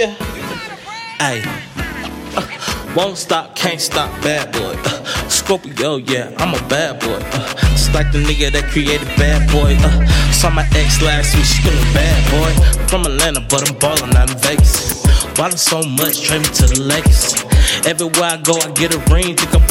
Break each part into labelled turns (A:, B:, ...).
A: Yeah. Hey. Uh, won't stop, can't stop, bad boy. Uh, Scorpio, yeah, I'm a bad boy. Uh, like the nigga that created Bad Boy. Uh, saw my ex last week, she a bad boy. From Atlanta, but I'm ballin' out in Vegas. Ballin' so much, trade me to the Lakers. Everywhere I go, I get a ring. Think I'm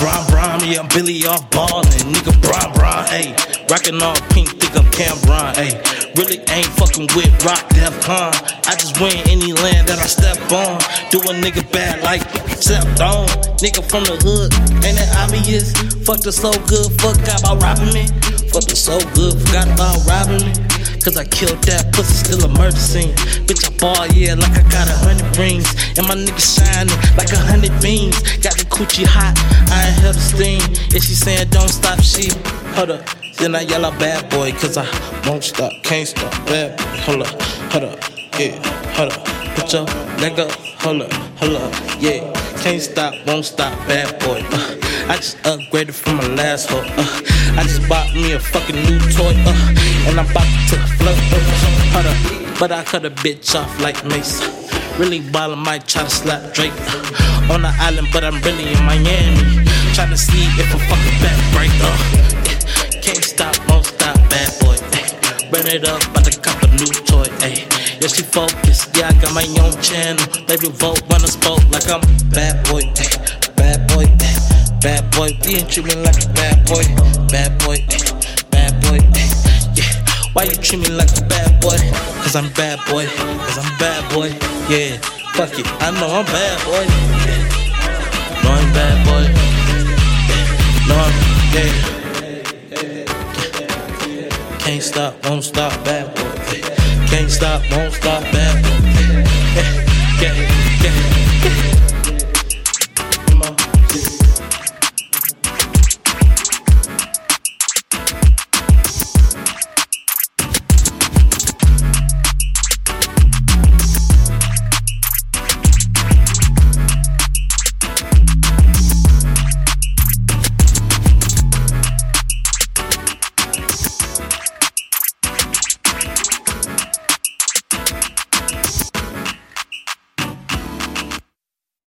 A: yeah, I'm Billy off ballin'. Nigga Bron Bron, ayy. Rockin' all pink, think I'm Cam'ron, ayy. Really ain't fucking with Rock Def Con. I just win any land that I step on. Do a nigga bad like stepped on. Nigga from the hood, ain't that obvious? Fucked her so good, fuck about robbing me. Fucked her so good, forgot about robbing me. Cause I killed that pussy, still a murder scene. Bitch, I ball, yeah, like I got a hundred rings. And my nigga shining like a hundred beams. Got the coochie hot, I ain't held the steam. If she saying don't stop, she hold up. Then I yell out bad boy, cause I won't stop, can't stop, bad boy. Hold up, hold up, yeah, hold up. Put your leg up, hold up, hold up, yeah. Can't stop, won't stop, bad boy. Uh, I just upgraded from my last hoe. Uh, I just bought me a fucking new toy. Uh, and I'm about to float. Uh, hold up, but I cut a bitch off like Mase. Really ballin', might try to slap Drake. Uh, on the island, but I'm really in Miami. Tryna see if a fucking back break. Uh, Ay. Burn it up, about to cop a new toy. Ay. Yeah, she focused. Yeah, I got my own channel. Baby, vote when I spoke like I'm bad boy. Ay. Bad boy, ay. bad boy. Ain't treat me like a bad boy. Bad boy, ay. bad boy. ay. Yeah, why you treat me like a bad boy? Cause I'm bad boy. Cause I'm bad boy. Yeah, fuck it. I know I'm bad boy. Yeah. No, I'm bad boy. Yeah. No, I'm, yeah. Can't stop, won't stop, bad boy. Can't stop, won't stop, bad boy.